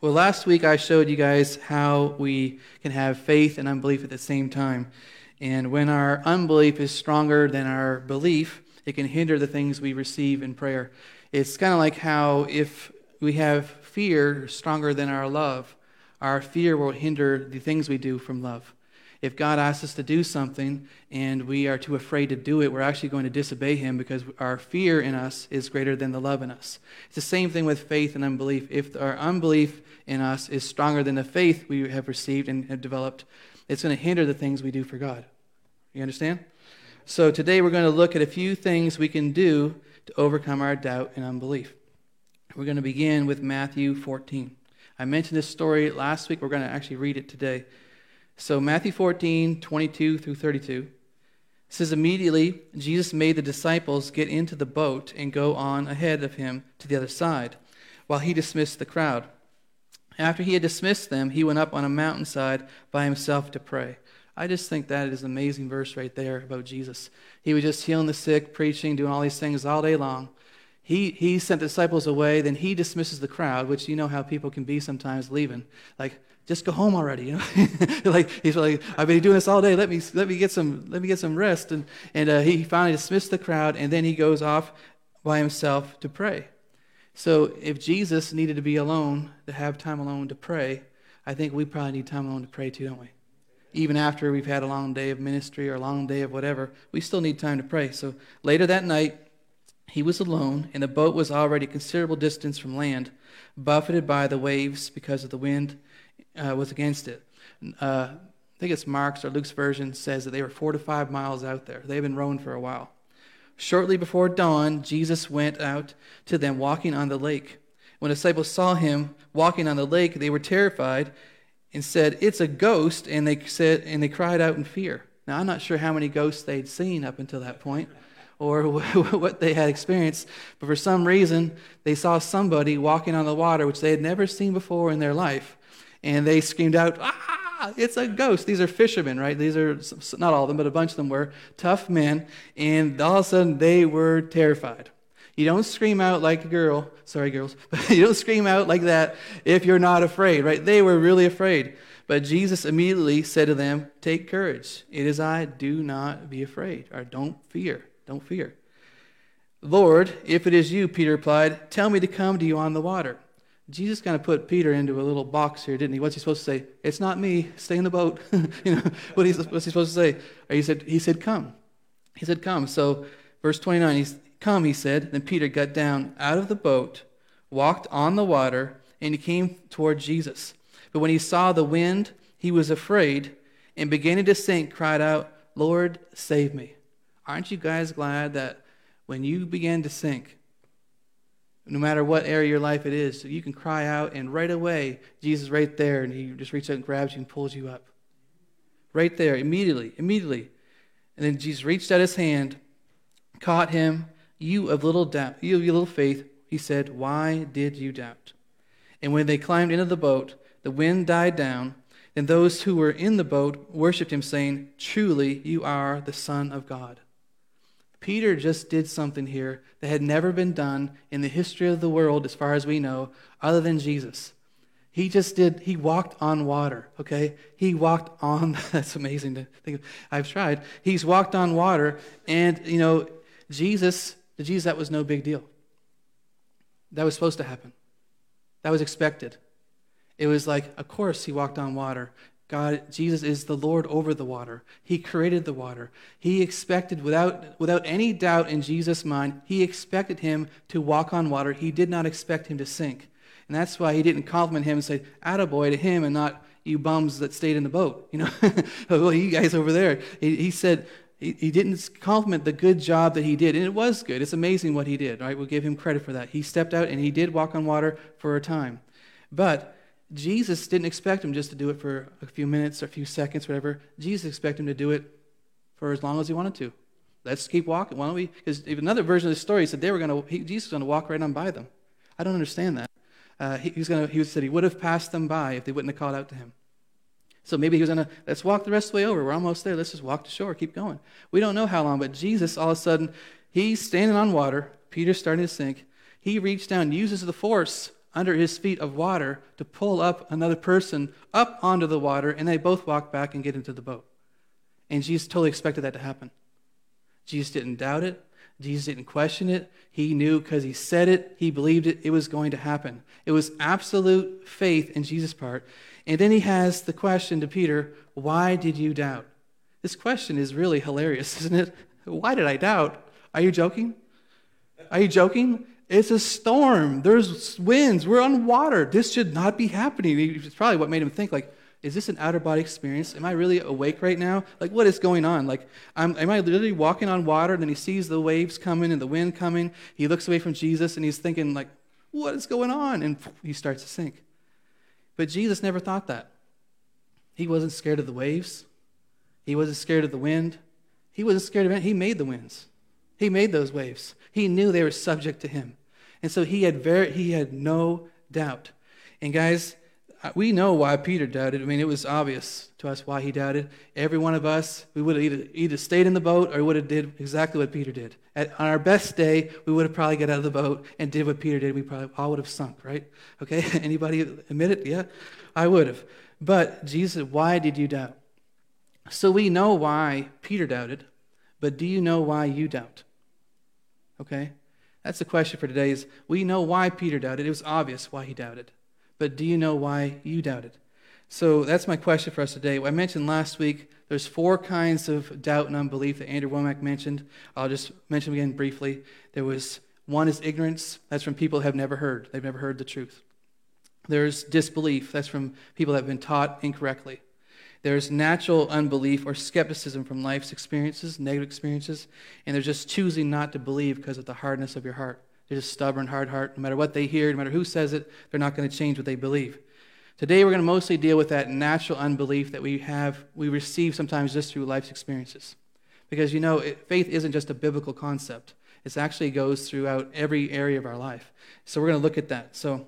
Well, last week I showed you guys how we can have faith and unbelief at the same time. And when our unbelief is stronger than our belief, it can hinder the things we receive in prayer. It's kind of like how if we have fear stronger than our love, our fear will hinder the things we do from love. If God asks us to do something and we are too afraid to do it, we're actually going to disobey Him because our fear in us is greater than the love in us. It's the same thing with faith and unbelief. If our unbelief in us is stronger than the faith we have received and have developed, it's going to hinder the things we do for God. You understand? So today we're going to look at a few things we can do to overcome our doubt and unbelief. We're going to begin with Matthew 14. I mentioned this story last week. We're going to actually read it today. So, Matthew 14, 22 through 32 says, Immediately Jesus made the disciples get into the boat and go on ahead of him to the other side, while he dismissed the crowd. After he had dismissed them, he went up on a mountainside by himself to pray. I just think that is an amazing verse right there about Jesus. He was just healing the sick, preaching, doing all these things all day long. He, he sent the disciples away, then he dismisses the crowd, which you know how people can be sometimes leaving. Like, just go home already. You know, like he's like, I've been doing this all day. Let me let me get some let me get some rest. And and uh, he finally dismissed the crowd, and then he goes off by himself to pray. So if Jesus needed to be alone to have time alone to pray, I think we probably need time alone to pray too, don't we? Even after we've had a long day of ministry or a long day of whatever, we still need time to pray. So later that night, he was alone, and the boat was already a considerable distance from land, buffeted by the waves because of the wind uh, was against it. Uh, I think it's Mark's or Luke's version says that they were four to five miles out there. They've been rowing for a while. Shortly before dawn, Jesus went out to them walking on the lake. When the disciples saw him walking on the lake, they were terrified and said, "It's a ghost!" And they said, and they cried out in fear. Now, I'm not sure how many ghosts they'd seen up until that point, or what they had experienced, but for some reason, they saw somebody walking on the water, which they had never seen before in their life and they screamed out, ah, it's a ghost. These are fishermen, right? These are, not all of them, but a bunch of them were tough men, and all of a sudden they were terrified. You don't scream out like a girl, sorry, girls, but you don't scream out like that if you're not afraid, right? They were really afraid. But Jesus immediately said to them, Take courage. It is I. Do not be afraid, or don't fear. Don't fear. Lord, if it is you, Peter replied, tell me to come to you on the water. Jesus kind of put Peter into a little box here, didn't he? What's he supposed to say? It's not me. Stay in the boat. you know, what he's, what's he supposed to say? He said, he said, come. He said, come. So, verse 29, he's, come, he said. Then Peter got down out of the boat, walked on the water, and he came toward Jesus. But when he saw the wind, he was afraid, and beginning to sink, cried out, Lord, save me. Aren't you guys glad that when you began to sink, no matter what area of your life it is. So you can cry out, and right away, Jesus is right there, and he just reaches out and grabs you and pulls you up. Right there, immediately, immediately. And then Jesus reached out his hand, caught him. You of little doubt, you of little faith, he said, Why did you doubt? And when they climbed into the boat, the wind died down, and those who were in the boat worshipped him, saying, Truly, you are the Son of God. Peter just did something here that had never been done in the history of the world, as far as we know, other than Jesus. He just did, he walked on water, okay? He walked on, that's amazing to think of. I've tried. He's walked on water, and, you know, Jesus, to Jesus, that was no big deal. That was supposed to happen. That was expected. It was like, of course, he walked on water. God, Jesus is the Lord over the water. He created the water. He expected, without, without any doubt in Jesus' mind, he expected him to walk on water. He did not expect him to sink. And that's why he didn't compliment him and say, attaboy to him and not you bums that stayed in the boat. You know, well, you guys over there. He, he said, he, he didn't compliment the good job that he did. And it was good. It's amazing what he did, right? We'll give him credit for that. He stepped out and he did walk on water for a time. But Jesus didn't expect him just to do it for a few minutes or a few seconds, whatever. Jesus expected him to do it for as long as he wanted to. Let's keep walking. Why don't we? Because another version of the story said they were going to. Jesus was going to walk right on by them. I don't understand that. Uh, he, he, was going to. He said he would have passed them by if they wouldn't have called out to him. So maybe he was going to. Let's walk the rest of the way over. We're almost there. Let's just walk to shore. Keep going. We don't know how long, but Jesus all of a sudden he's standing on water. Peter's starting to sink. He reaches down, uses the force under his feet of water to pull up another person up onto the water, and they both walk back and get into the boat. And Jesus totally expected that to happen. Jesus didn't doubt it. Jesus didn't question it. He knew because he said it, he believed it, it was going to happen. It was absolute faith in Jesus' part. And then he has the question to Peter, Why did you doubt? This question is really hilarious, isn't it? Why did I doubt? Are you joking? Are you joking? It's a storm. There's winds. We're on water. This should not be happening. It's probably what made him think, like, is this an outer body experience? Am I really awake right now? Like, what is going on? Like, I'm, am I literally walking on water? And then he sees the waves coming and the wind coming. He looks away from Jesus and he's thinking, like, what is going on? And he starts to sink. But Jesus never thought that. He wasn't scared of the waves. He wasn't scared of the wind. He wasn't scared of it. He made the winds. He made those waves. He knew they were subject to him. And so he had, very, he had no doubt. And guys, uh, we know why Peter doubted. I mean, it was obvious to us why he doubted. Every one of us, we would have either, either stayed in the boat or would have did exactly what Peter did. At, on our best day, we would have probably got out of the boat and did what Peter did. We probably all would have sunk, right? Okay, anybody admit it? Yeah, I would have. But Jesus, why did you doubt? So we know why Peter doubted, but do you know why you doubt? Okay? That's the question for today is we know why Peter doubted. It was obvious why he doubted. But do you know why you doubted? So that's my question for us today. I mentioned last week there's four kinds of doubt and unbelief that Andrew Wommack mentioned. I'll just mention again briefly. There was one is ignorance. That's from people who have never heard. They've never heard the truth. There's disbelief. That's from people that have been taught incorrectly. There's natural unbelief or skepticism from life's experiences, negative experiences, and they're just choosing not to believe because of the hardness of your heart. They're just stubborn, hard heart. No matter what they hear, no matter who says it, they're not going to change what they believe. Today, we're going to mostly deal with that natural unbelief that we have, we receive sometimes just through life's experiences. Because you know, it, faith isn't just a biblical concept, it actually goes throughout every area of our life. So, we're going to look at that. So,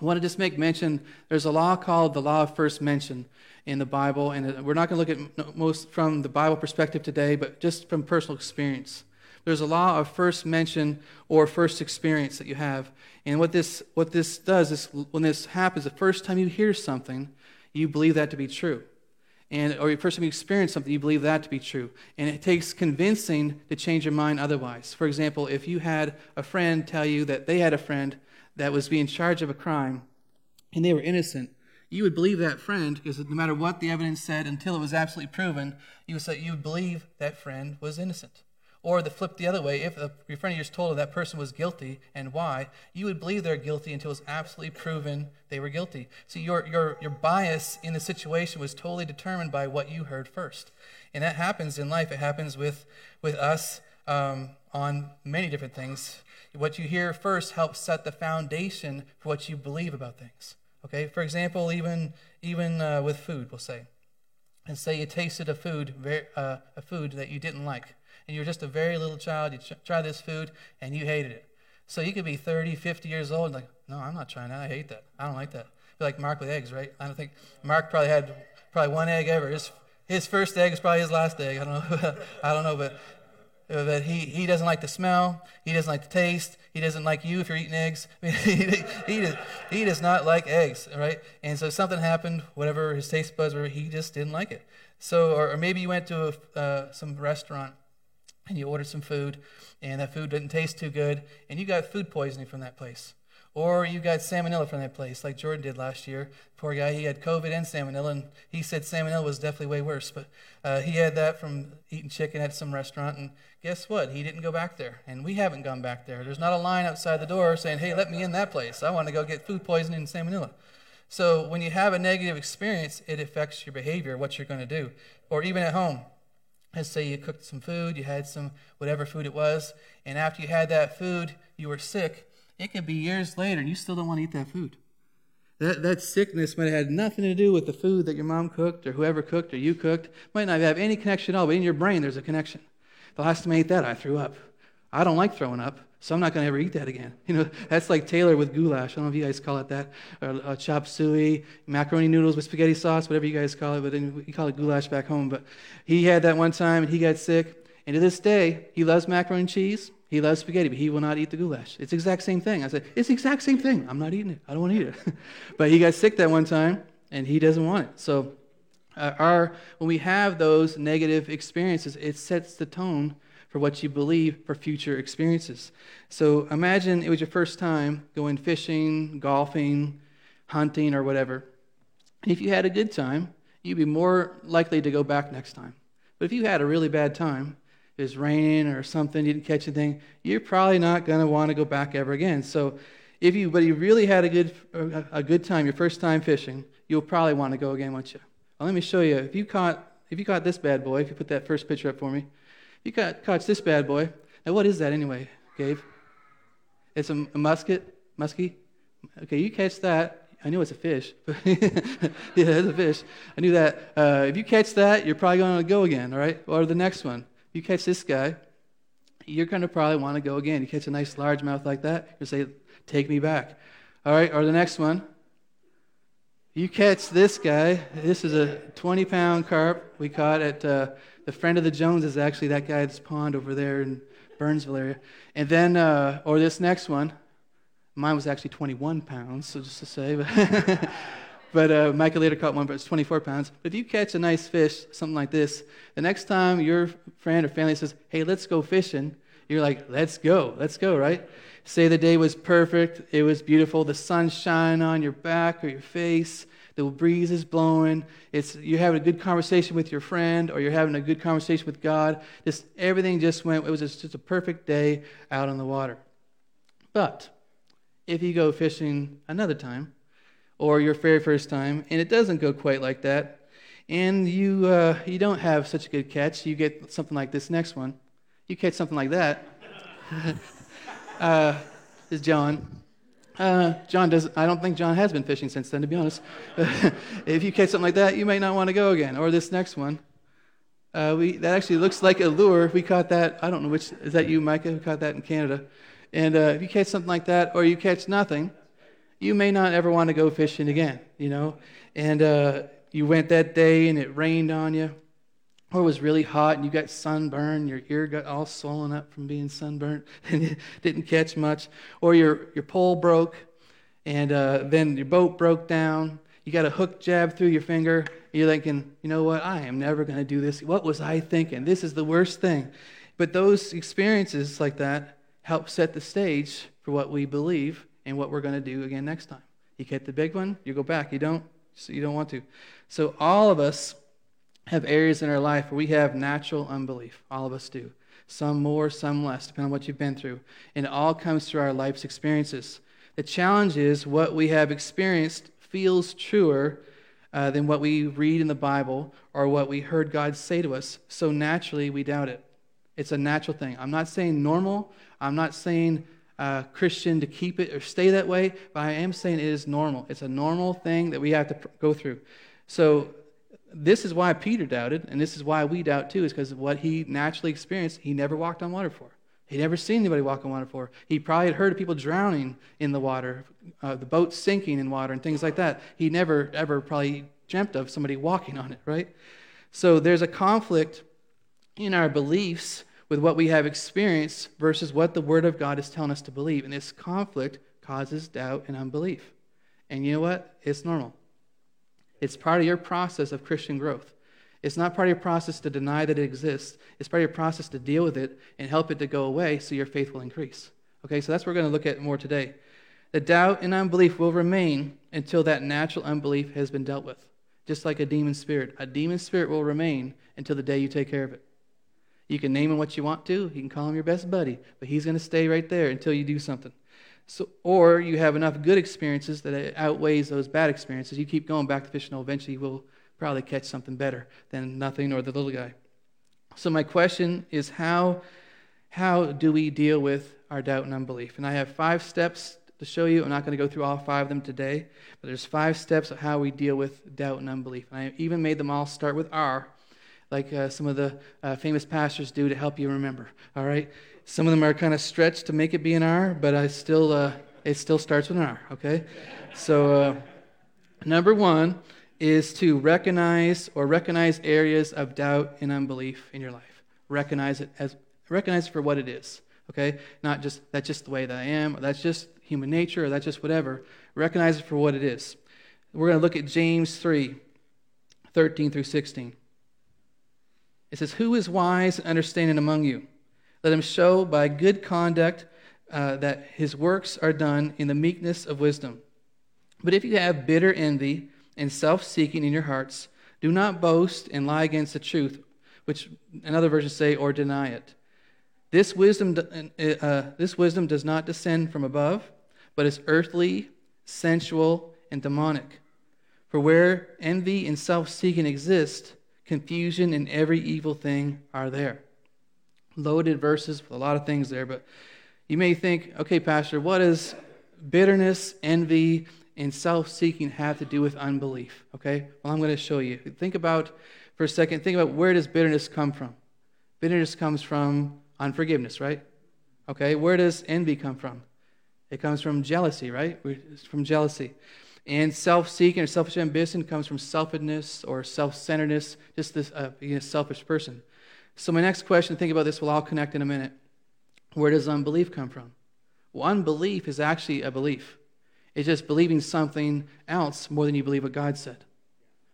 I want to just make mention there's a law called the law of first mention in the Bible, and we're not going to look at most from the Bible perspective today, but just from personal experience. There's a law of first mention or first experience that you have. And what this, what this does is when this happens, the first time you hear something, you believe that to be true. And, or the first time you experience something, you believe that to be true. And it takes convincing to change your mind otherwise. For example, if you had a friend tell you that they had a friend that was being charged of a crime and they were innocent, you would believe that friend because no matter what the evidence said until it was absolutely proven, you would say you would believe that friend was innocent. Or the flip the other way, if a, your friend of yours told that person was guilty and why, you would believe they're guilty until it's absolutely proven they were guilty. See, your, your, your bias in the situation was totally determined by what you heard first. And that happens in life. It happens with, with us um, on many different things. What you hear first helps set the foundation for what you believe about things. Okay, for example, even, even uh, with food, we'll say. And say you tasted a food, very, uh, a food that you didn't like and you're just a very little child, you try this food and you hated it. So you could be 30, 50 years old and like, no, I'm not trying that. I hate that. I don't like that. Be like Mark with eggs, right? I don't think Mark probably had probably one egg ever. His, his first egg is probably his last egg. I don't know. I don't know, but but he, he doesn't like the smell. He doesn't like the taste. He doesn't like you if you're eating eggs. I he, he, does, he does not like eggs, right? And so something happened, whatever his taste buds were, he just didn't like it. So, or, or maybe you went to a, uh, some restaurant and you ordered some food, and that food didn't taste too good, and you got food poisoning from that place. Or you got salmonella from that place, like Jordan did last year. Poor guy, he had COVID and salmonella, and he said salmonella was definitely way worse. But uh, he had that from eating chicken at some restaurant, and guess what? He didn't go back there, and we haven't gone back there. There's not a line outside the door saying, hey, let me in that place. I want to go get food poisoning and salmonella. So when you have a negative experience, it affects your behavior, what you're going to do. Or even at home, Let's say you cooked some food, you had some whatever food it was, and after you had that food, you were sick. It could be years later, and you still don't want to eat that food. That, that sickness might have had nothing to do with the food that your mom cooked or whoever cooked or you cooked. Might not have any connection at all, but in your brain there's a connection. The last time I ate that, I threw up. I don't like throwing up, so I'm not going to ever eat that again. You know, that's like Taylor with goulash. I don't know if you guys call it that, or uh, chop suey, macaroni noodles with spaghetti sauce, whatever you guys call it. But then we call it goulash back home. But he had that one time, and he got sick, And to this day, he loves macaroni and cheese. He loves spaghetti, but he will not eat the goulash. It's the exact same thing. I said, It's the exact same thing. I'm not eating it. I don't want to eat it. but he got sick that one time, and he doesn't want it. So, uh, our, when we have those negative experiences, it sets the tone for what you believe for future experiences. So, imagine it was your first time going fishing, golfing, hunting, or whatever. If you had a good time, you'd be more likely to go back next time. But if you had a really bad time, it was raining or something, you didn't catch anything, you're probably not going to want to go back ever again. So if you, but you really had a good, a good time, your first time fishing, you'll probably want to go again, won't you? Well, let me show you. If you caught, if you caught this bad boy, if you put that first picture up for me, if you caught, caught this bad boy. Now, what is that anyway, Gabe? It's a, a musket, muskie. Okay, you catch that. I knew it's a fish. yeah, it's a fish. I knew that. Uh, if you catch that, you're probably going to go again, all right? Or the next one. You catch this guy, you're going to probably want to go again. You catch a nice largemouth like that, you say, Take me back. All right, or the next one. You catch this guy. This is a 20 pound carp we caught at uh, the friend of the Jones is actually that guy's pond over there in Burnsville area. And then, uh, or this next one. Mine was actually 21 pounds, so just to say. But But uh, Michael later caught one, but it's 24 pounds. But if you catch a nice fish, something like this, the next time your friend or family says, hey, let's go fishing, you're like, let's go, let's go, right? Say the day was perfect, it was beautiful, the sun's shining on your back or your face, the breeze is blowing, it's, you're having a good conversation with your friend or you're having a good conversation with God. Just everything just went, it was just, just a perfect day out on the water. But if you go fishing another time, or your very first time, and it doesn't go quite like that, and you, uh, you don't have such a good catch, you get something like this next one. You catch something like that. uh, is John. Uh, John does. I don't think John has been fishing since then, to be honest. if you catch something like that, you may not want to go again. Or this next one. Uh, we, that actually looks like a lure. We caught that. I don't know which. Is that you, Micah? who caught that in Canada. And uh, if you catch something like that, or you catch nothing, you may not ever want to go fishing again, you know. And uh, you went that day and it rained on you, or it was really hot and you got sunburned, your ear got all swollen up from being sunburned and you didn't catch much, or your, your pole broke and uh, then your boat broke down. You got a hook jab through your finger. You're thinking, you know what? I am never going to do this. What was I thinking? This is the worst thing. But those experiences like that help set the stage for what we believe and what we're going to do again next time. You get the big one, you go back. You don't, so you don't want to. So all of us have areas in our life where we have natural unbelief. All of us do. Some more, some less, depending on what you've been through. And it all comes through our life's experiences. The challenge is what we have experienced feels truer uh, than what we read in the Bible or what we heard God say to us. So naturally, we doubt it. It's a natural thing. I'm not saying normal. I'm not saying uh, Christian to keep it or stay that way, but I am saying it is normal. It's a normal thing that we have to pr- go through. So, this is why Peter doubted, and this is why we doubt too, is because of what he naturally experienced. He never walked on water before. He'd never seen anybody walk on water before. He probably had heard of people drowning in the water, uh, the boat sinking in water, and things like that. He never, ever probably dreamt of somebody walking on it, right? So, there's a conflict in our beliefs with what we have experienced versus what the Word of God is telling us to believe. And this conflict causes doubt and unbelief. And you know what? It's normal. It's part of your process of Christian growth. It's not part of your process to deny that it exists. It's part of your process to deal with it and help it to go away so your faith will increase. Okay, so that's what we're going to look at more today. The doubt and unbelief will remain until that natural unbelief has been dealt with. Just like a demon spirit. A demon spirit will remain until the day you take care of it. You can name him what you want to. You can call him your best buddy, but he's going to stay right there until you do something. So, or you have enough good experiences that it outweighs those bad experiences. You keep going back to fishing, and eventually you will probably catch something better than nothing or the little guy. So my question is how how do we deal with our doubt and unbelief? And I have five steps to show you. I'm not going to go through all five of them today, but there's five steps of how we deal with doubt and unbelief. And I even made them all start with R like uh, some of the uh, famous pastors do to help you remember. All right, some of them are kind of stretched to make it be an R, but I still uh, it still starts with an R. Okay, so uh, number one is to recognize or recognize areas of doubt and unbelief in your life. recognize it as recognize it for what it is. Okay? Not just that's just the way that I am, or that's just human nature, or that's just whatever. Recognize it for what it is. We're going to look at James 3, 13 through 16. It says, Who is wise and understanding among you? Let him show by good conduct uh, that his works are done in the meekness of wisdom. But if you have bitter envy and self seeking in your hearts, do not boast and lie against the truth, which another version say, or deny it. This wisdom, uh, uh, this wisdom does not descend from above, but is earthly, sensual, and demonic. For where envy and self seeking exist, confusion and every evil thing are there. Loaded verses with a lot of things there, but you may think, okay, Pastor, what does bitterness, envy, and self seeking have to do with unbelief? Okay, well, I'm going to show you. Think about, for a second, think about where does bitterness come from? Bitterness comes from unforgiveness, right? Okay, where does envy come from? It comes from jealousy, right? From jealousy. And self seeking or selfish ambition comes from selfishness or self centeredness, just this uh, being a selfish person. So, my next question, think about this, we'll all connect in a minute. Where does unbelief come from? Well, unbelief is actually a belief. It's just believing something else more than you believe what God said.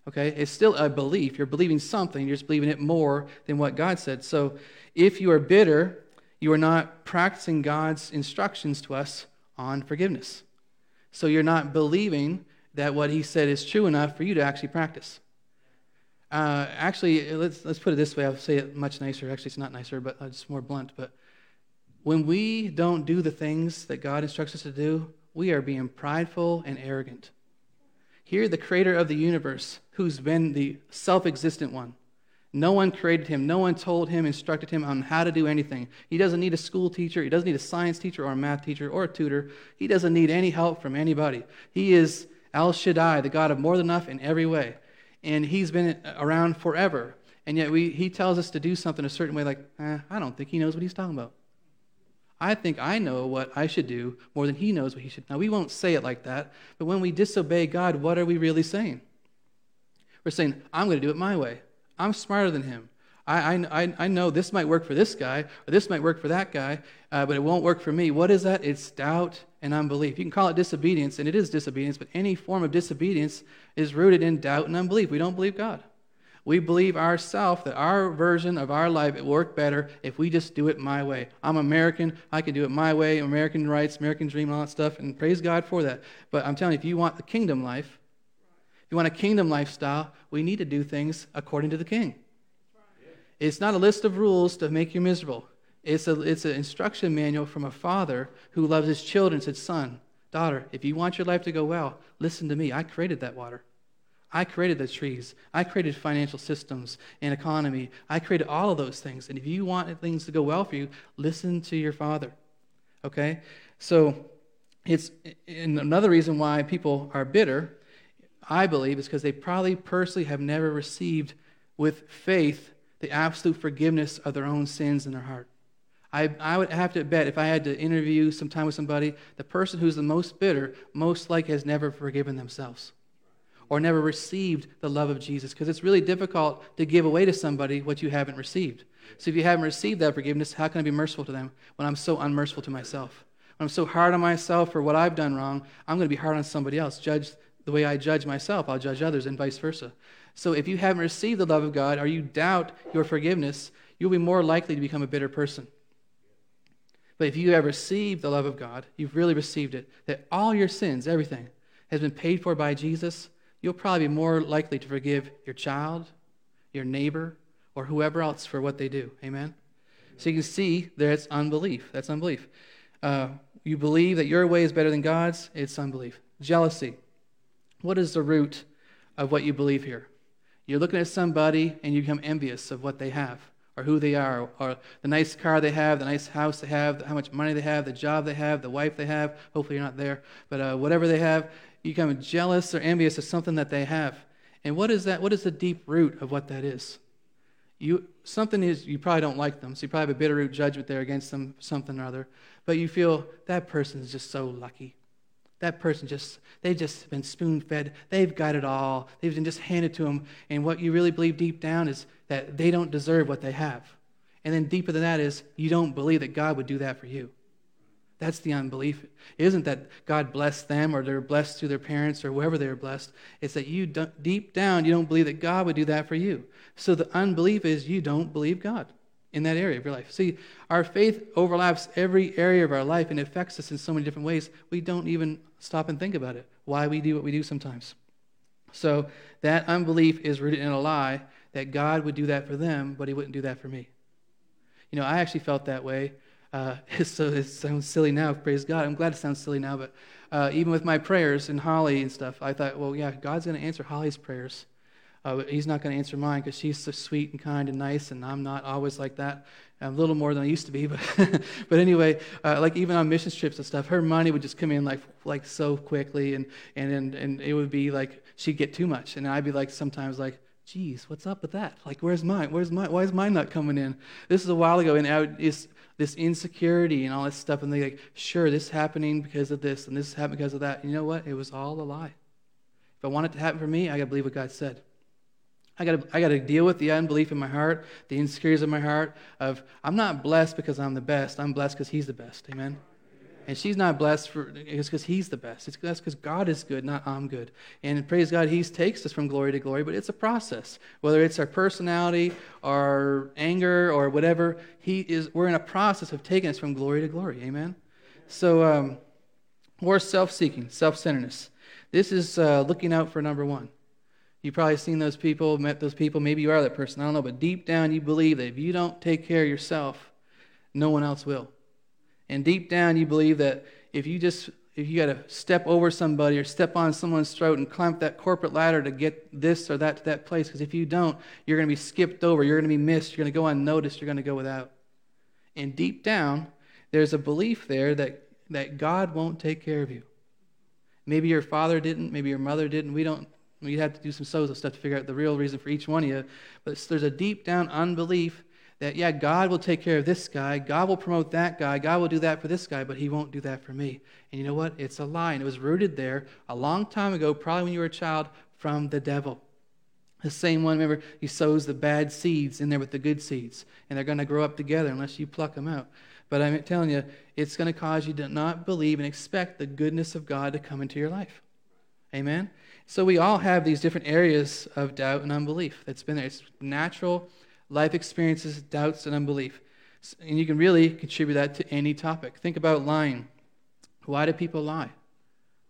Okay? It's still a belief. You're believing something, you're just believing it more than what God said. So if you are bitter, you are not practicing God's instructions to us on forgiveness. So you're not believing that what He said is true enough for you to actually practice. Uh, actually, let's, let's put it this way. I'll say it much nicer. Actually, it's not nicer, but it's more blunt. But when we don't do the things that God instructs us to do, we are being prideful and arrogant. Here, the creator of the universe, who's been the self existent one, no one created him. No one told him, instructed him on how to do anything. He doesn't need a school teacher. He doesn't need a science teacher or a math teacher or a tutor. He doesn't need any help from anybody. He is El Shaddai, the God of more than enough in every way. And he's been around forever. And yet we, he tells us to do something a certain way, like, eh, I don't think he knows what he's talking about. I think I know what I should do more than he knows what he should. Now, we won't say it like that, but when we disobey God, what are we really saying? We're saying, I'm going to do it my way. I'm smarter than him. I, I, I know this might work for this guy, or this might work for that guy, uh, but it won't work for me. What is that? It's doubt and unbelief. You can call it disobedience, and it is disobedience, but any form of disobedience is rooted in doubt and unbelief. We don't believe God. We believe ourselves that our version of our life will work better if we just do it my way. I'm American. I can do it my way. American rights, American dream, all that stuff, and praise God for that. But I'm telling you, if you want the kingdom life, if you want a kingdom lifestyle, we need to do things according to the king. It's not a list of rules to make you miserable. It's, a, it's an instruction manual from a father who loves his children, said, Son, daughter, if you want your life to go well, listen to me. I created that water. I created the trees. I created financial systems and economy. I created all of those things. And if you want things to go well for you, listen to your father. Okay? So it's another reason why people are bitter, I believe, is because they probably personally have never received with faith the absolute forgiveness of their own sins in their heart. I, I would have to bet if I had to interview some time with somebody, the person who's the most bitter most likely has never forgiven themselves or never received the love of Jesus because it's really difficult to give away to somebody what you haven't received. So if you haven't received that forgiveness, how can I be merciful to them when I'm so unmerciful to myself? When I'm so hard on myself for what I've done wrong, I'm going to be hard on somebody else. Judge the way I judge myself, I'll judge others, and vice versa. So if you haven't received the love of God or you doubt your forgiveness, you'll be more likely to become a bitter person. But if you have received the love of God, you've really received it, that all your sins, everything, has been paid for by Jesus, you'll probably be more likely to forgive your child, your neighbor, or whoever else for what they do. Amen? So you can see that's unbelief. That's unbelief. Uh, you believe that your way is better than God's, it's unbelief. Jealousy. What is the root of what you believe here? You're looking at somebody and you become envious of what they have or who they are or the nice car they have, the nice house they have, how much money they have, the job they have, the wife they have. Hopefully you're not there, but uh, whatever they have, you become jealous or envious of something that they have. And what is that? What is the deep root of what that is? You, something is, you probably don't like them, so you probably have a bitter root judgment there against them, something or other. But you feel that person is just so lucky. That person just, they've just been spoon fed. They've got it all. They've been just handed to them. And what you really believe deep down is that they don't deserve what they have. And then deeper than that is you don't believe that God would do that for you. That's the unbelief. It isn't that God blessed them or they're blessed through their parents or whoever they're blessed. It's that you deep down you don't believe that God would do that for you. So the unbelief is you don't believe God in that area of your life. See, our faith overlaps every area of our life and affects us in so many different ways. We don't even stop and think about it. Why we do what we do sometimes. So that unbelief is rooted in a lie that God would do that for them, but He wouldn't do that for me. You know, I actually felt that way. Uh, so it sounds silly now, praise God. I'm glad it sounds silly now, but uh, even with my prayers and Holly and stuff, I thought, well, yeah, God's going to answer Holly's prayers. Uh, he's not going to answer mine because she's so sweet and kind and nice, and I'm not always like that. I'm a little more than I used to be, but but anyway, uh, like even on mission trips and stuff, her money would just come in like like so quickly, and and and, and it would be like she'd get too much, and I'd be like sometimes like, geez, what's up with that? Like, where's mine? Where's mine? Why is mine not coming in? This is a while ago, and I this insecurity and all this stuff, and they like, sure, this is happening because of this, and this is happening because of that. And you know what? It was all a lie. If I want it to happen for me, I got to believe what God said. I got I to deal with the unbelief in my heart, the insecurities in my heart of I'm not blessed because I'm the best. I'm blessed because He's the best. Amen. And she's not blessed for it's because He's the best. It's that's because God is good, not I'm good. And praise God, He takes us from glory to glory. But it's a process. Whether it's our personality, our anger, or whatever, He is. We're in a process of taking us from glory to glory. Amen. So um, self-seeking, self-centeredness. This is uh, looking out for number one. You've probably seen those people, met those people. Maybe you are that person. I don't know. But deep down, you believe that if you don't take care of yourself, no one else will. And deep down, you believe that if you just if you got to step over somebody or step on someone's throat and climb that corporate ladder to get this or that to that place, because if you don't, you're going to be skipped over, you're going to be missed, you're going to go unnoticed, you're going to go without. And deep down, there's a belief there that, that God won't take care of you. Maybe your father didn't, maybe your mother didn't. We don't we have to do some sozo stuff to figure out the real reason for each one of you. But there's a deep down unbelief that, yeah, God will take care of this guy. God will promote that guy. God will do that for this guy, but he won't do that for me. And you know what? It's a lie. And it was rooted there a long time ago, probably when you were a child, from the devil. The same one, remember, he sows the bad seeds in there with the good seeds. And they're going to grow up together unless you pluck them out. But I'm telling you, it's going to cause you to not believe and expect the goodness of God to come into your life. Amen? So we all have these different areas of doubt and unbelief that's been there. It's natural life experiences, doubts, and unbelief. And you can really contribute that to any topic. Think about lying. Why do people lie?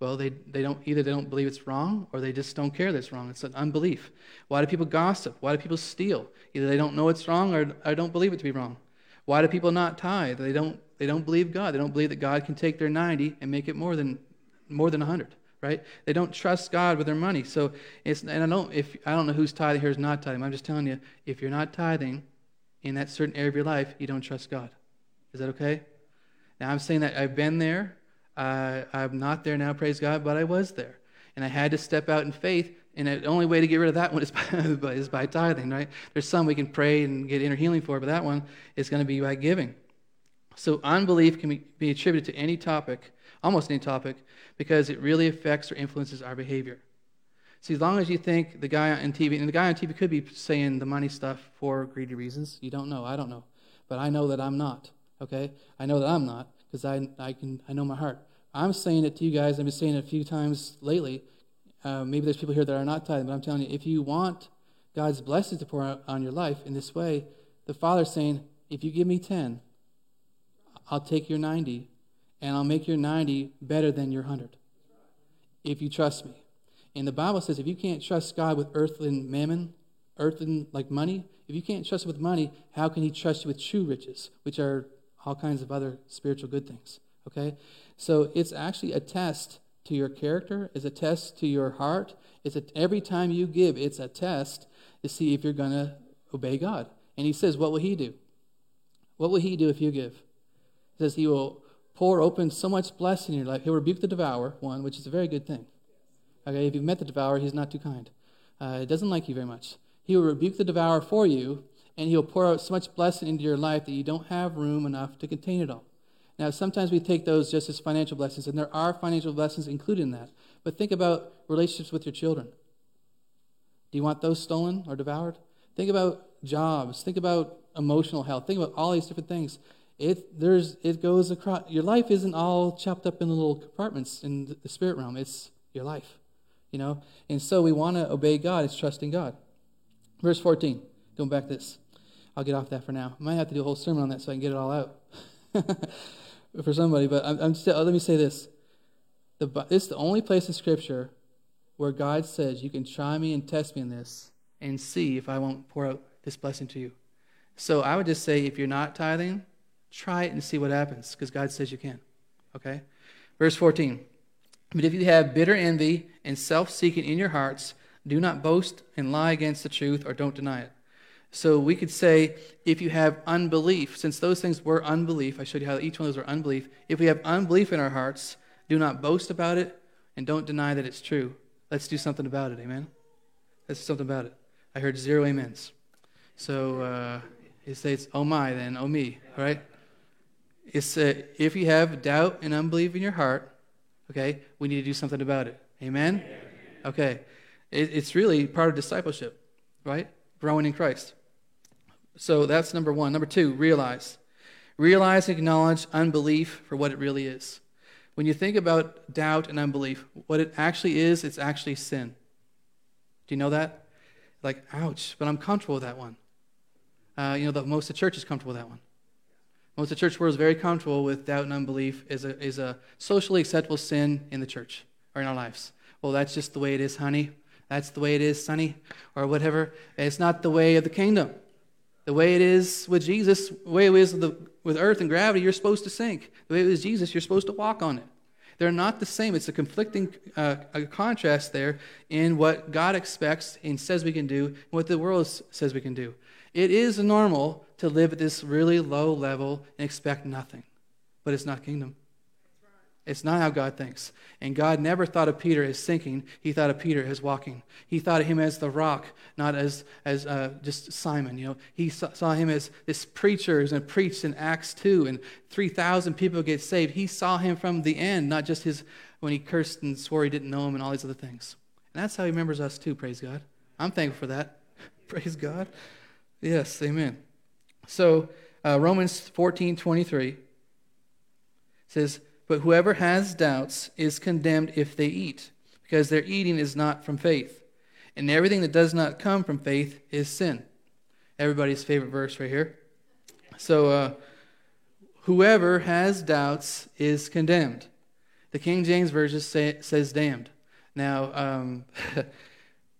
Well, they, they don't either they don't believe it's wrong or they just don't care that it's wrong. It's an unbelief. Why do people gossip? Why do people steal? Either they don't know it's wrong or, or don't believe it to be wrong. Why do people not tithe? They don't they don't believe God. They don't believe that God can take their 90 and make it more than more than 100 right? They don't trust God with their money. So it's and I don't if I don't know who's tithing here is not tithing. I'm just telling you, if you're not tithing in that certain area of your life, you don't trust God. Is that okay? Now I'm saying that I've been there. Uh, I'm not there now, praise God, but I was there, and I had to step out in faith. And the only way to get rid of that one is by, is by tithing, right? There's some we can pray and get inner healing for, but that one is going to be by giving. So unbelief can be, be attributed to any topic, almost any topic, because it really affects or influences our behavior. See, as long as you think the guy on TV, and the guy on TV could be saying the money stuff for greedy reasons. You don't know. I don't know. But I know that I'm not. Okay? I know that I'm not because I, I, can, I know my heart. I'm saying it to you guys. I've been saying it a few times lately. Uh, maybe there's people here that are not tithing, but I'm telling you, if you want God's blessings to pour out on your life in this way, the Father's saying, if you give me 10, I'll take your 90 and I'll make your 90 better than your 100 if you trust me. And the Bible says if you can't trust God with earthly mammon, earthly like money, if you can't trust with money, how can he trust you with true riches, which are all kinds of other spiritual good things? Okay? So it's actually a test to your character, it's a test to your heart. It's a, every time you give, it's a test to see if you're going to obey God. And he says, What will he do? What will he do if you give? He says he will pour open so much blessing in your life. He'll rebuke the devourer, one, which is a very good thing. Okay, if you've met the devourer, he's not too kind. Uh, he doesn't like you very much. He will rebuke the devourer for you, and he'll pour out so much blessing into your life that you don't have room enough to contain it all. Now, sometimes we take those just as financial blessings, and there are financial blessings included in that. But think about relationships with your children. Do you want those stolen or devoured? Think about jobs. Think about emotional health. Think about all these different things. It there's it goes across. Your life isn't all chopped up in little compartments in the spirit realm. It's your life, you know. And so we want to obey God. It's trusting God. Verse 14. Going back this. I'll get off that for now. I might have to do a whole sermon on that so I can get it all out for somebody. But I'm, I'm still. Let me say this. The, is the only place in Scripture where God says, You can try me and test me in this and see if I won't pour out this blessing to you. So I would just say, if you're not tithing, try it and see what happens because God says you can. Okay? Verse 14. But if you have bitter envy and self seeking in your hearts, do not boast and lie against the truth or don't deny it. So we could say, if you have unbelief, since those things were unbelief, I showed you how each one of those were unbelief. If we have unbelief in our hearts, do not boast about it and don't deny that it's true. Let's do something about it. Amen? Let's do something about it. I heard zero amens. So uh, it says, oh my, then, oh me, right? It's, uh, if you have doubt and unbelief in your heart, okay, we need to do something about it. Amen? Okay. It, it's really part of discipleship, right? Growing in Christ. So that's number one. Number two, realize. Realize and acknowledge unbelief for what it really is. When you think about doubt and unbelief, what it actually is, it's actually sin. Do you know that? Like, ouch, but I'm comfortable with that one. Uh, you know, the, most of the church is comfortable with that one. Most of the church world is very comfortable with doubt and unbelief is a, is a socially acceptable sin in the church or in our lives. Well, that's just the way it is, honey. That's the way it is, sonny, or whatever. It's not the way of the kingdom. The way it is with Jesus, the way it is with, the, with earth and gravity, you're supposed to sink. The way it is Jesus, you're supposed to walk on it. They're not the same. It's a conflicting uh, a contrast there in what God expects and says we can do and what the world says we can do. It is normal to live at this really low level and expect nothing, but it's not kingdom. It's not how God thinks. And God never thought of Peter as sinking. He thought of Peter as walking. He thought of him as the rock, not as, as uh, just Simon. You know, he saw, saw him as this preacher who's going to preach in Acts 2 and 3,000 people get saved. He saw him from the end, not just his when he cursed and swore he didn't know him and all these other things. And that's how he remembers us too, praise God. I'm thankful for that. praise God. Yes, amen. So uh, Romans 14, 23 says, but whoever has doubts is condemned if they eat, because their eating is not from faith. And everything that does not come from faith is sin. Everybody's favorite verse right here. So, uh, whoever has doubts is condemned. The King James Version say, says damned. Now, um,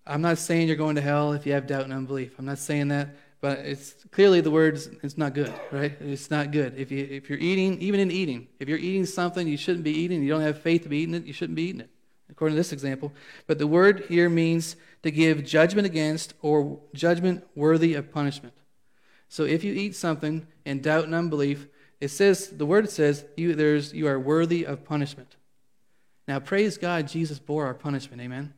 I'm not saying you're going to hell if you have doubt and unbelief. I'm not saying that but it's clearly the words it's not good right? It's not good. If you if you're eating even in eating if you're eating something you shouldn't be eating you don't have faith to be eating it you shouldn't be eating it according to this example. But the word here means to give judgment against or judgment worthy of punishment. So if you eat something in doubt and unbelief it says the word says you there's you are worthy of punishment. Now praise god jesus bore our punishment amen?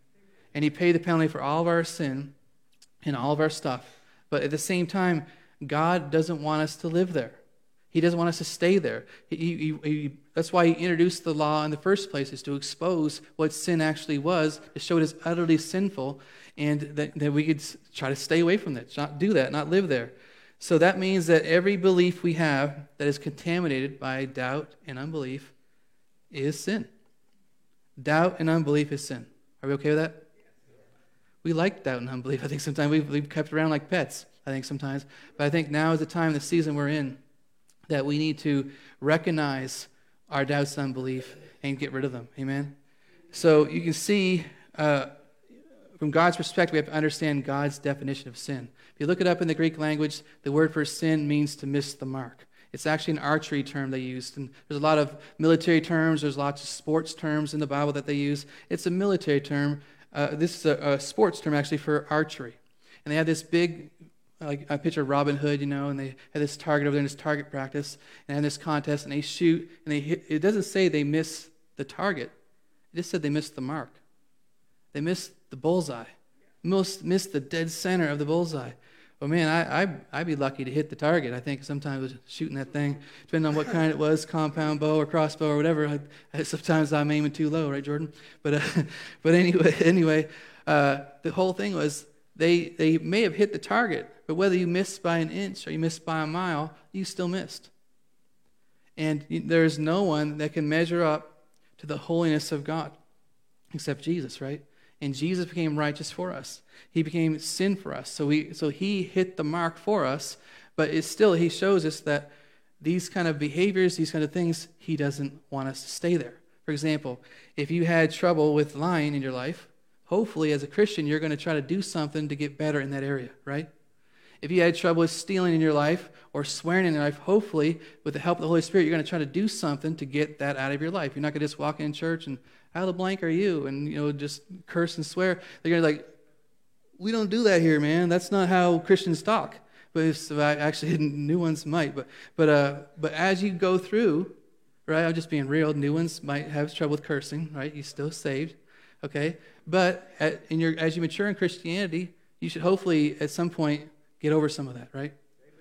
And he paid the penalty for all of our sin and all of our stuff but at the same time, God doesn't want us to live there. He doesn't want us to stay there. He, he, he, that's why he introduced the law in the first place, is to expose what sin actually was, to show it is utterly sinful, and that, that we could try to stay away from that, not do that, not live there. So that means that every belief we have that is contaminated by doubt and unbelief is sin. Doubt and unbelief is sin. Are we okay with that? We like doubt and unbelief. I think sometimes we've, we've kept around like pets, I think sometimes. But I think now is the time, the season we're in, that we need to recognize our doubts and unbelief and get rid of them. Amen? So you can see, uh, from God's perspective, we have to understand God's definition of sin. If you look it up in the Greek language, the word for sin means to miss the mark. It's actually an archery term they used. And there's a lot of military terms, there's lots of sports terms in the Bible that they use. It's a military term uh, this is a, a, sports term actually for archery. And they had this big, like I picture of Robin Hood, you know, and they had this target over there in this target practice, and had this contest, and they shoot, and they hit. It doesn't say they miss the target. It just said they missed the mark. They missed the bullseye. Most missed the dead center of the bullseye. Well, man, I, I, I'd be lucky to hit the target. I think sometimes shooting that thing, depending on what kind it was, compound bow or crossbow or whatever. I, sometimes I'm aiming too low, right, Jordan? But, uh, but anyway, anyway uh, the whole thing was they, they may have hit the target, but whether you missed by an inch or you missed by a mile, you still missed. And there is no one that can measure up to the holiness of God except Jesus, right? And Jesus became righteous for us. He became sin for us. So, we, so he hit the mark for us, but it's still, he shows us that these kind of behaviors, these kind of things, he doesn't want us to stay there. For example, if you had trouble with lying in your life, hopefully as a Christian, you're going to try to do something to get better in that area, right? If you had trouble with stealing in your life or swearing in your life, hopefully, with the help of the Holy Spirit, you're going to try to do something to get that out of your life. You're not going to just walk in church and, how the blank are you? And, you know, just curse and swear. They're going to be like, we don't do that here, man. That's not how Christians talk. But if, actually, new ones might. But, but, uh, but as you go through, right, I'm just being real, new ones might have trouble with cursing, right? You're still saved, okay? But at, in your, as you mature in Christianity, you should hopefully at some point get over some of that, right?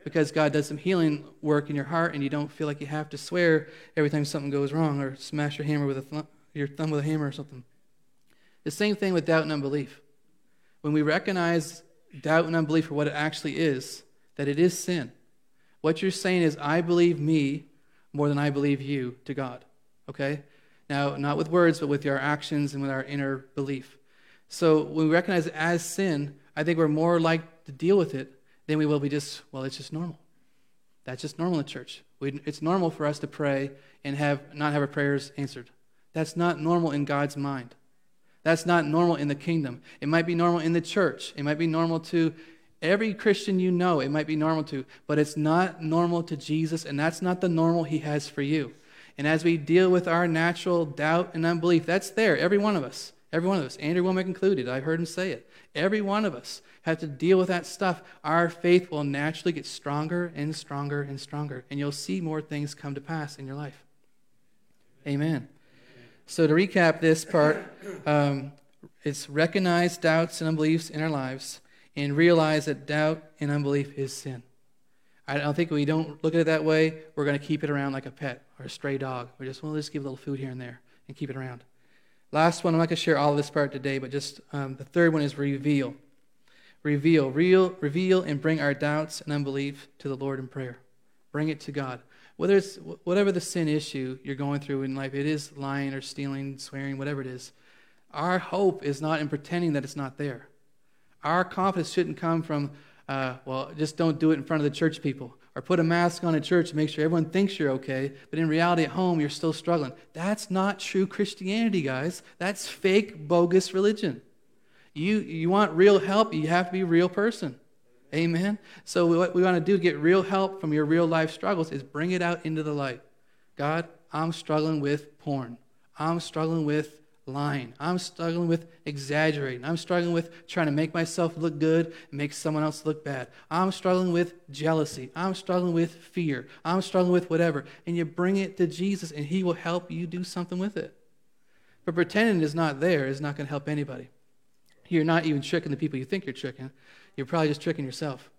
Because God does some healing work in your heart and you don't feel like you have to swear every time something goes wrong or smash your hammer with a th- your thumb with a hammer or something. The same thing with doubt and unbelief. When we recognize doubt and unbelief for what it actually is, that it is sin, what you're saying is, I believe me more than I believe you to God. Okay? Now, not with words, but with our actions and with our inner belief. So when we recognize it as sin, I think we're more like to deal with it than we will be just, well, it's just normal. That's just normal in church. We, it's normal for us to pray and have not have our prayers answered. That's not normal in God's mind. That's not normal in the kingdom. It might be normal in the church. It might be normal to every Christian you know. It might be normal to, but it's not normal to Jesus, and that's not the normal He has for you. And as we deal with our natural doubt and unbelief, that's there, every one of us. Every one of us, Andrew Wommack included, I heard him say it. Every one of us have to deal with that stuff. Our faith will naturally get stronger and stronger and stronger, and you'll see more things come to pass in your life. Amen. So, to recap this part, um, it's recognize doubts and unbeliefs in our lives and realize that doubt and unbelief is sin. I don't think we don't look at it that way, we're going to keep it around like a pet or a stray dog. We just, want well, just give a little food here and there and keep it around. Last one, I'm not going to share all of this part today, but just um, the third one is reveal. Reveal, real, reveal, and bring our doubts and unbelief to the Lord in prayer. Bring it to God whether it's whatever the sin issue you're going through in life, it is lying or stealing, swearing, whatever it is. Our hope is not in pretending that it's not there. Our confidence shouldn't come from, uh, well, just don't do it in front of the church people, or put a mask on at church and make sure everyone thinks you're okay, but in reality at home you're still struggling. That's not true Christianity, guys. That's fake, bogus religion. You, you want real help, you have to be a real person. Amen? So, what we want to do get real help from your real life struggles is bring it out into the light. God, I'm struggling with porn. I'm struggling with lying. I'm struggling with exaggerating. I'm struggling with trying to make myself look good and make someone else look bad. I'm struggling with jealousy. I'm struggling with fear. I'm struggling with whatever. And you bring it to Jesus, and He will help you do something with it. But pretending is not there is not going to help anybody. You're not even tricking the people you think you're tricking you're probably just tricking yourself.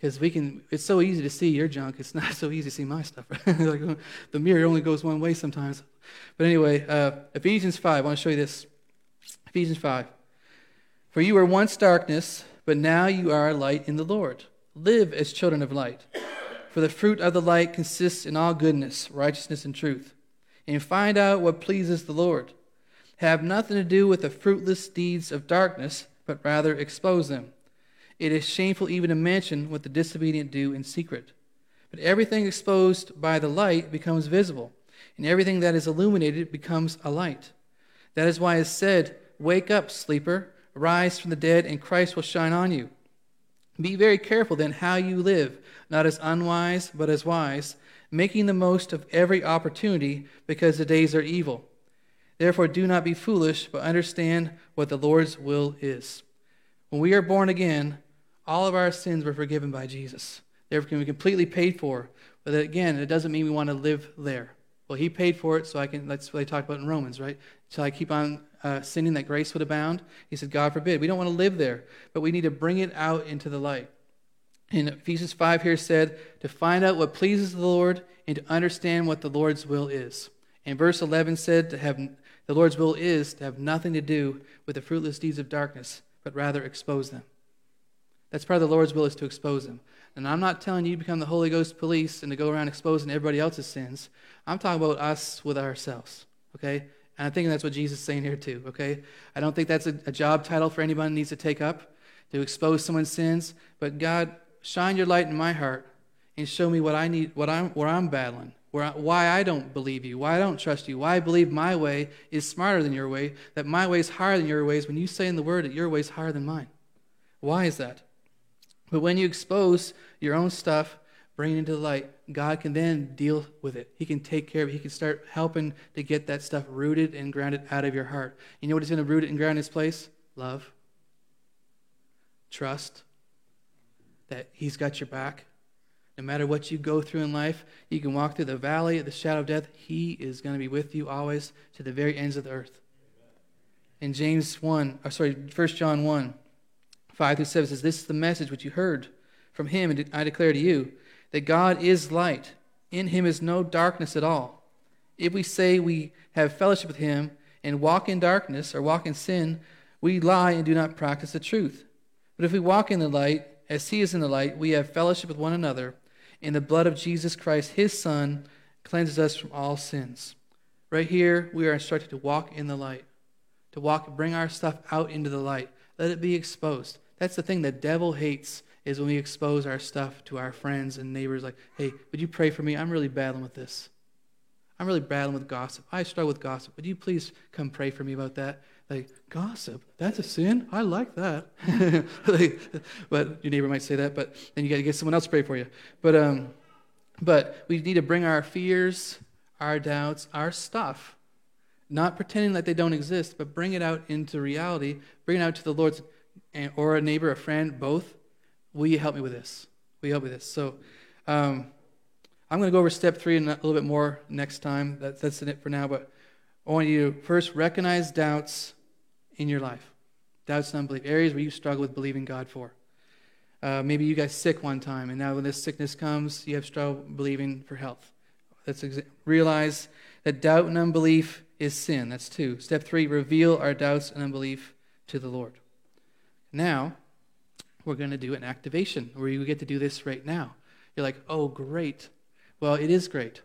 Because we can, it's so easy to see your junk. It's not so easy to see my stuff. like, the mirror only goes one way sometimes. But anyway, uh, Ephesians 5, I want to show you this. Ephesians 5. For you were once darkness, but now you are light in the Lord. Live as children of light. For the fruit of the light consists in all goodness, righteousness, and truth. And find out what pleases the Lord. Have nothing to do with the fruitless deeds of darkness, but rather expose them. It is shameful even to mention what the disobedient do in secret. But everything exposed by the light becomes visible, and everything that is illuminated becomes a light. That is why it is said, Wake up, sleeper, rise from the dead, and Christ will shine on you. Be very careful then how you live, not as unwise, but as wise, making the most of every opportunity, because the days are evil. Therefore, do not be foolish, but understand what the Lord's will is. When we are born again, all of our sins were forgiven by Jesus. They were completely paid for. But again, it doesn't mean we want to live there. Well, He paid for it, so I can. That's what they talk about in Romans, right? So I keep on uh, sinning that grace would abound. He said, God forbid. We don't want to live there, but we need to bring it out into the light. In Ephesians 5 here said, to find out what pleases the Lord and to understand what the Lord's will is. And verse 11 said, to have the Lord's will is to have nothing to do with the fruitless deeds of darkness, but rather expose them. That's part of the Lord's will is to expose them. And I'm not telling you to become the Holy Ghost police and to go around exposing everybody else's sins. I'm talking about us with ourselves, okay? And I think that's what Jesus is saying here too, okay? I don't think that's a, a job title for anybody needs to take up to expose someone's sins, but God, shine your light in my heart and show me what I need, what I'm, where I'm battling, where I, why I don't believe you, why I don't trust you, why I believe my way is smarter than your way, that my way is higher than your ways when you say in the word that your way is higher than mine. Why is that? But when you expose your own stuff, bring it into the light, God can then deal with it. He can take care of it. He can start helping to get that stuff rooted and grounded out of your heart. You know what is going to root it and ground in its place? Love, trust, that He's got your back. No matter what you go through in life, you can walk through the valley of the shadow of death. He is going to be with you always to the very ends of the earth. In James 1, or sorry, 1 John 1, 5 through 7 says, This is the message which you heard from him, and I declare to you that God is light. In him is no darkness at all. If we say we have fellowship with him and walk in darkness or walk in sin, we lie and do not practice the truth. But if we walk in the light, as he is in the light, we have fellowship with one another, and the blood of Jesus Christ, his Son, cleanses us from all sins. Right here, we are instructed to walk in the light, to walk, bring our stuff out into the light. Let it be exposed. That's the thing the devil hates is when we expose our stuff to our friends and neighbors like, hey, would you pray for me? I'm really battling with this. I'm really battling with gossip. I struggle with gossip. Would you please come pray for me about that? Like, gossip, that's a sin? I like that. like, but your neighbor might say that, but then you got to get someone else to pray for you. But, um, but we need to bring our fears, our doubts, our stuff, not pretending that they don't exist, but bring it out into reality, bring it out to the Lord's or a neighbor, a friend, both, will you help me with this? Will you help me with this? So um, I'm going to go over step three and a little bit more next time. That, that's it for now. But I want you to first recognize doubts in your life. Doubts and unbelief, areas where you struggle with believing God for. Uh, maybe you got sick one time, and now when this sickness comes, you have struggle believing for health. Let's exa- realize that doubt and unbelief is sin. That's two. Step three, reveal our doubts and unbelief to the Lord. Now, we're going to do an activation where you get to do this right now. You're like, oh, great. Well, it is great.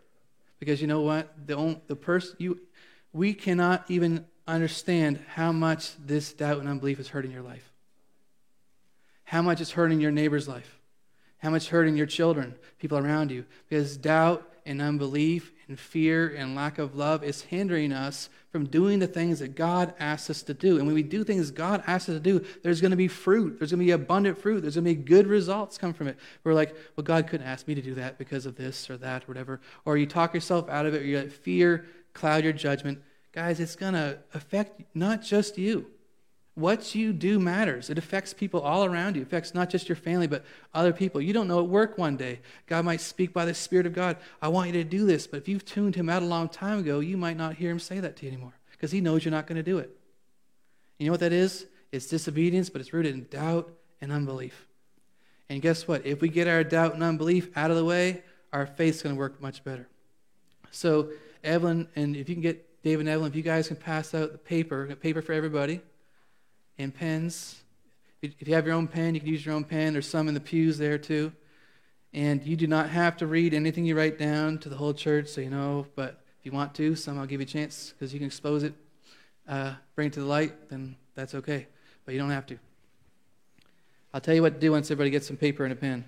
Because you know what? The, the person, you, we cannot even understand how much this doubt and unbelief is hurting your life. How much it's hurting your neighbor's life. How much hurting your children, people around you. Because doubt and unbelief and fear and lack of love is hindering us from doing the things that God asks us to do. And when we do things God asks us to do, there's going to be fruit. There's going to be abundant fruit. There's going to be good results come from it. We're like, well, God couldn't ask me to do that because of this or that or whatever. Or you talk yourself out of it, or you let fear cloud your judgment. Guys, it's going to affect not just you. What you do matters. It affects people all around you. It affects not just your family, but other people. You don't know at work one day. God might speak by the Spirit of God. I want you to do this. But if you've tuned him out a long time ago, you might not hear him say that to you anymore because he knows you're not going to do it. You know what that is? It's disobedience, but it's rooted in doubt and unbelief. And guess what? If we get our doubt and unbelief out of the way, our faith's going to work much better. So, Evelyn, and if you can get Dave and Evelyn, if you guys can pass out the paper, paper for everybody and pens. If you have your own pen, you can use your own pen. There's some in the pews there too. And you do not have to read anything you write down to the whole church, so you know. But if you want to, some I'll give you a chance because you can expose it, uh, bring it to the light, then that's okay. But you don't have to. I'll tell you what to do once everybody gets some paper and a pen.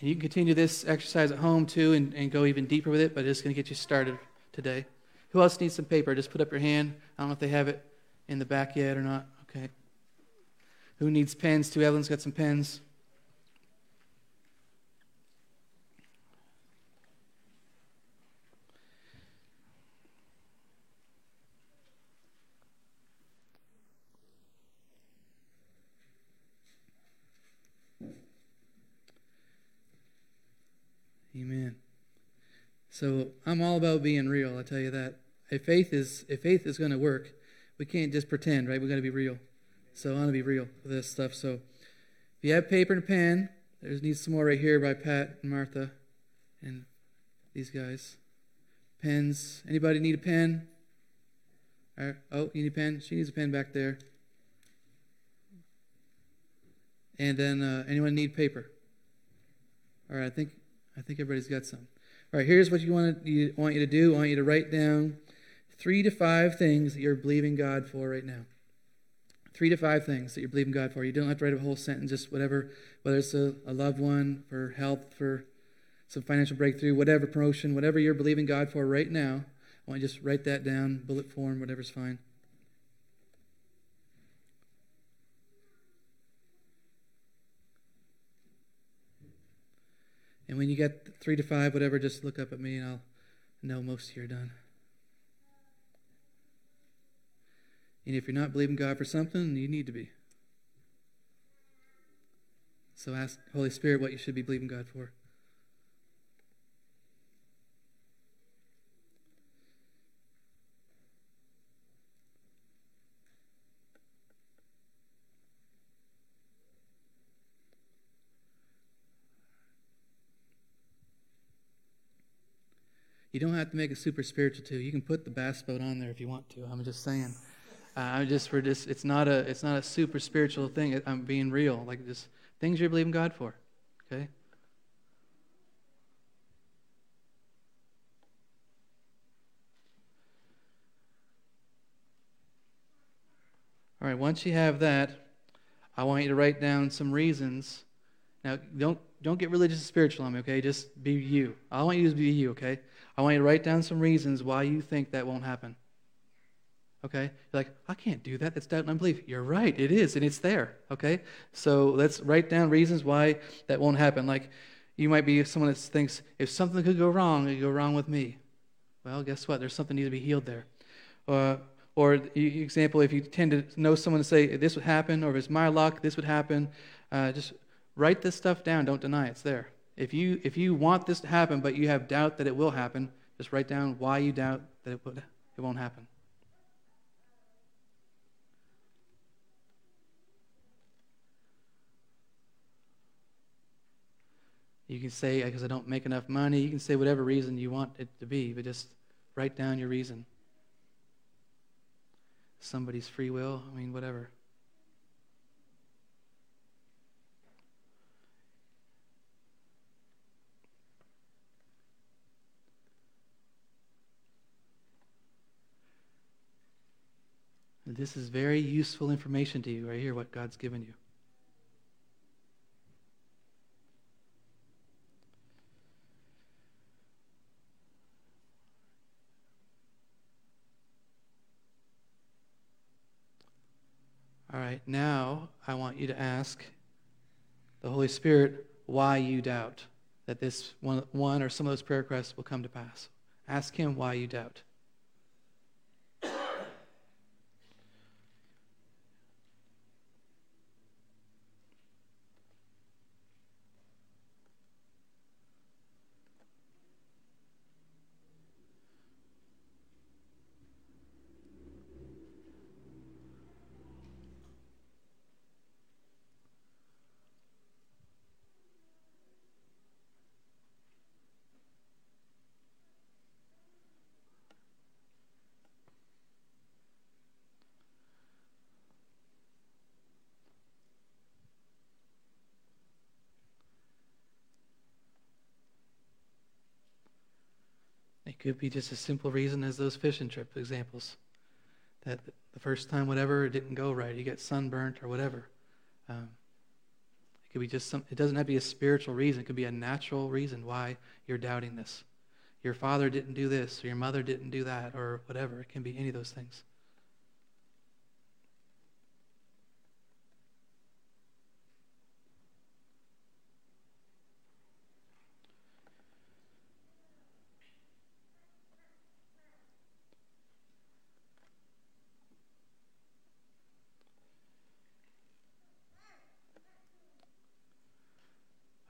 And you can continue this exercise at home too and, and go even deeper with it, but it's going to get you started today. Who else needs some paper? Just put up your hand. I don't know if they have it in the back yet or not. Okay. Who needs pens too? Evelyn's got some pens. Amen. So I'm all about being real. I tell you that. If faith is if faith is going to work, we can't just pretend, right? We got to be real. So I want to be real with this stuff. So if you have paper and pen, there's needs some more right here by Pat and Martha and these guys. Pens. Anybody need a pen? Oh, you need a pen? She needs a pen back there. And then uh, anyone need paper? All right, I think I think everybody's got some. All right, here's what you want to you want you to do. I want you to write down three to five things that you're believing God for right now. Three to five things that you're believing God for. You don't have to write a whole sentence, just whatever, whether it's a, a loved one, for health, for some financial breakthrough, whatever promotion, whatever you're believing God for right now. I want you to just write that down, bullet form, whatever's fine. And when you get three to five, whatever, just look up at me and I'll know most of you are done. And if you're not believing God for something, you need to be. So ask Holy Spirit what you should be believing God for. You don't have to make it super spiritual too. You can put the bass boat on there if you want to. I'm just saying. Uh, I'm just for just. It's not a. It's not a super spiritual thing. I'm being real. Like just things you're believing God for. Okay. All right. Once you have that, I want you to write down some reasons. Now, don't don't get religious and spiritual on me. Okay. Just be you. I want you to be you. Okay. I want you to write down some reasons why you think that won't happen. Okay? You're like, I can't do that. That's doubt and unbelief. You're right. It is, and it's there. Okay? So let's write down reasons why that won't happen. Like, you might be someone that thinks, if something could go wrong, it could go wrong with me. Well, guess what? There's something needs to be healed there. Uh, or, example, if you tend to know someone to say, this would happen, or if it's my luck, this would happen, uh, just write this stuff down. Don't deny it's there. If you, if you want this to happen, but you have doubt that it will happen, just write down why you doubt that it, would, it won't happen. You can say, because I don't make enough money. You can say whatever reason you want it to be, but just write down your reason. Somebody's free will, I mean, whatever. This is very useful information to you right here, what God's given you. All right, now I want you to ask the Holy Spirit why you doubt that this one, one or some of those prayer requests will come to pass. Ask Him why you doubt. Could be just a simple reason as those fishing trip examples. That the first time, whatever, it didn't go right. You get sunburnt or whatever. Um, it could be just some, it doesn't have to be a spiritual reason. It could be a natural reason why you're doubting this. Your father didn't do this, or your mother didn't do that, or whatever. It can be any of those things.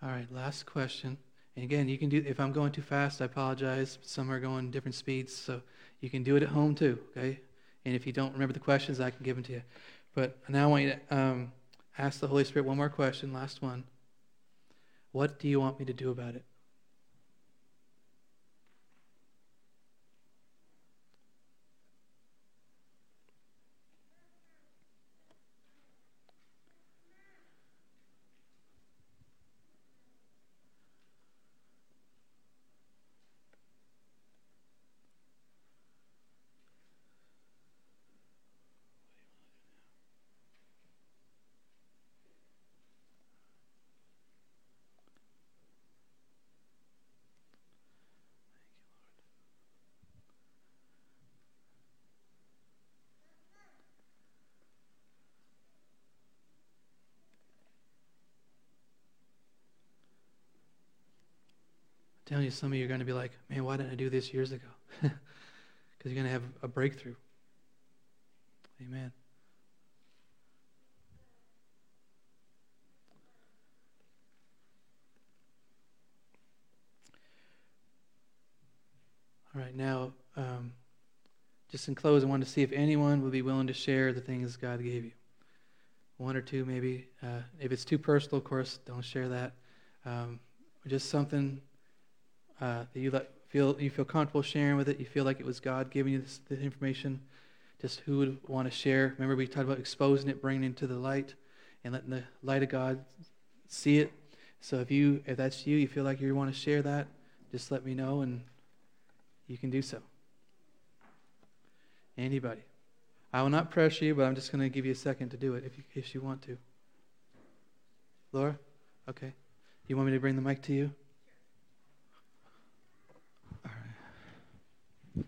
All right, last question. And again, you can do, if I'm going too fast, I apologize. Some are going different speeds, so you can do it at home too, okay? And if you don't remember the questions, I can give them to you. But now I want you to um, ask the Holy Spirit one more question, last one. What do you want me to do about it? Telling you, some of you are going to be like, man, why didn't I do this years ago? Because you're going to have a breakthrough. Amen. All right, now, um, just in close, I wanted to see if anyone would be willing to share the things God gave you. One or two, maybe. Uh, if it's too personal, of course, don't share that. Um, just something uh, that you let, feel you feel comfortable sharing with it. You feel like it was God giving you this, this information. Just who would want to share? Remember, we talked about exposing it, bringing it into the light, and letting the light of God see it. So if you, if that's you, you feel like you want to share that, just let me know, and you can do so. Anybody? I will not pressure you, but I'm just going to give you a second to do it if you, if you want to. Laura? Okay. You want me to bring the mic to you? All right.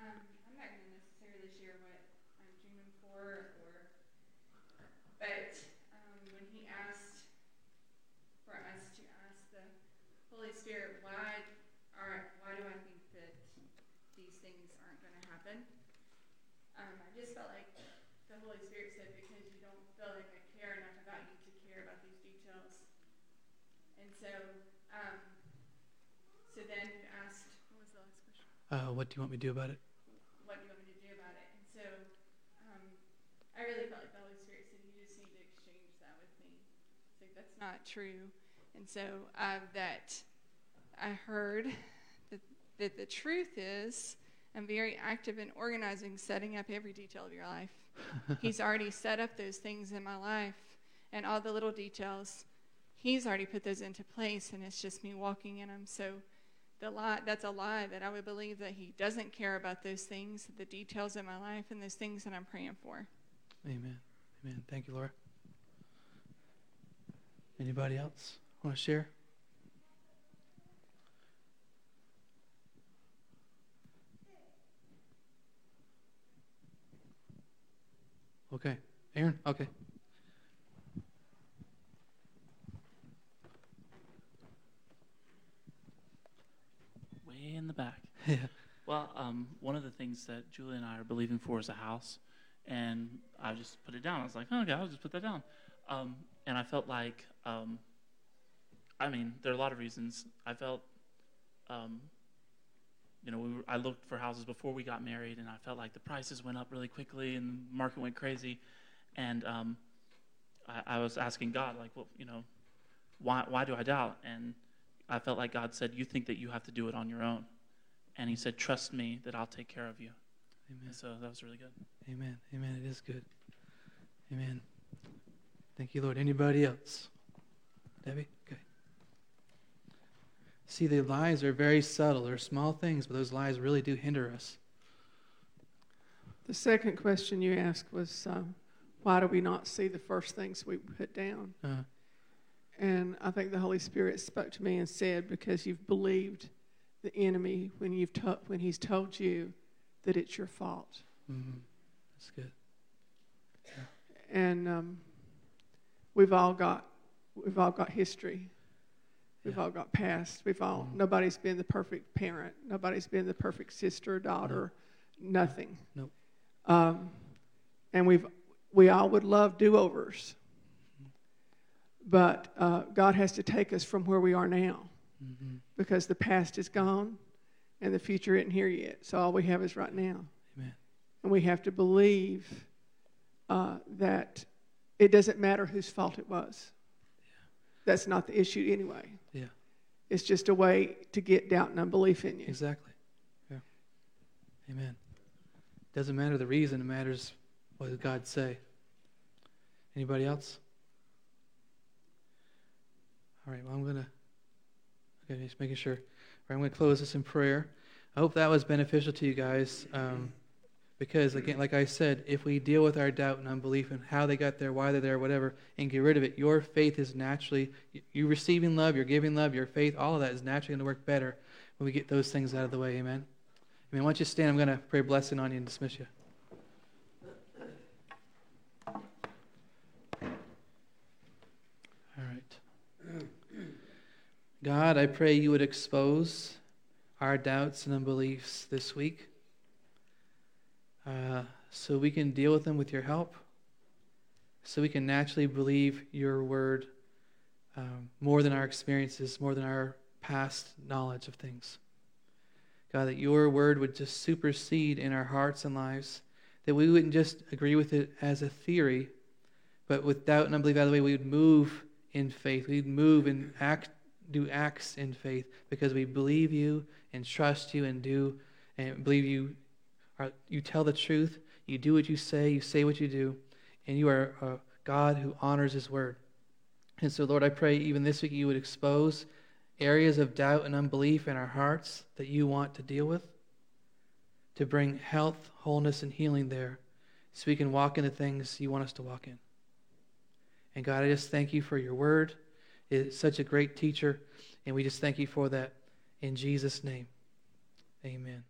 Um, I'm not going to necessarily share what I'm dreaming for, or, but um, when he asked for us to ask the Holy Spirit, why are why do I think that these things aren't going to happen? Um, I just felt like the Holy Spirit said because you don't feel like I care enough about you to care about these details, and so um, so then you asked, what was the last question? Uh, what do you want me to do about it? what do you want me to do about it? And so um, I really felt like the Holy Spirit said, you just need to exchange that with me. It's like, that's not true. And so uh, that I heard that, that the truth is I'm very active in organizing, setting up every detail of your life. He's already set up those things in my life and all the little details. He's already put those into place, and it's just me walking in them. So the lie that's a lie that I would believe that he doesn't care about those things, the details in my life and those things that I'm praying for. Amen. Amen. Thank you, Laura. Anybody else want to share? Okay. Aaron? Okay. Way in the back. Yeah. Well, um, one of the things that Julie and I are believing for is a house, and I just put it down. I was like, oh, okay, I'll just put that down. Um, and I felt like, um, I mean, there are a lot of reasons. I felt, um, you know, we were, I looked for houses before we got married, and I felt like the prices went up really quickly, and the market went crazy. And um, I, I was asking God, like, well, you know, why, why do I doubt? And I felt like God said, you think that you have to do it on your own. And he said, Trust me that I'll take care of you. Amen. And so that was really good. Amen. Amen. It is good. Amen. Thank you, Lord. Anybody else? Debbie? Okay. See, the lies are very subtle. They're small things, but those lies really do hinder us. The second question you asked was, um, why do we not see the first things we put down? Uh, And I think the Holy Spirit spoke to me and said, because you've believed the enemy when you've to- when he's told you that it's your fault. mhm. That's good. And um, we've all got we've all got history. We've all got past. We've all Mhm. nobody's been the perfect parent. Nobody's been the perfect sister, daughter. Nothing. Nope. Um, and we've we all would love do-overs, but uh, God has to take us from where we are now hmm because the past is gone and the future isn't here yet. So all we have is right now. Amen. And we have to believe uh, that it doesn't matter whose fault it was. Yeah. That's not the issue anyway. It's just a way to get doubt and unbelief in you. Exactly. Yeah. Amen. Doesn't matter the reason, it matters what does God say. Anybody else? All right, well, I'm going to, okay, just making sure. I'm going to close this in prayer. I hope that was beneficial to you guys. Um, because, again, like I said, if we deal with our doubt and unbelief and how they got there, why they're there, whatever, and get rid of it, your faith is naturally, you receiving love, you're giving love, your faith, all of that is naturally going to work better when we get those things out of the way. Amen. I mean, once you stand, I'm going to pray blessing on you and dismiss you. All God, I pray you would expose our doubts and unbeliefs this week uh, so we can deal with them with your help, so we can naturally believe your word um, more than our experiences, more than our past knowledge of things. God, that your word would just supersede in our hearts and lives, that we wouldn't just agree with it as a theory, but with doubt and unbelief out of the way, we would move in faith. We'd move and act, do acts in faith because we believe you and trust you and do and believe you are, you tell the truth, you do what you say, you say what you do, and you are a God who honors his word. And so, Lord, I pray even this week you would expose areas of doubt and unbelief in our hearts that you want to deal with, to bring health, wholeness, and healing there so we can walk in the things you want us to walk in. And God, I just thank you for your word. It's such a great teacher, and we just thank you for that in Jesus' name. Amen.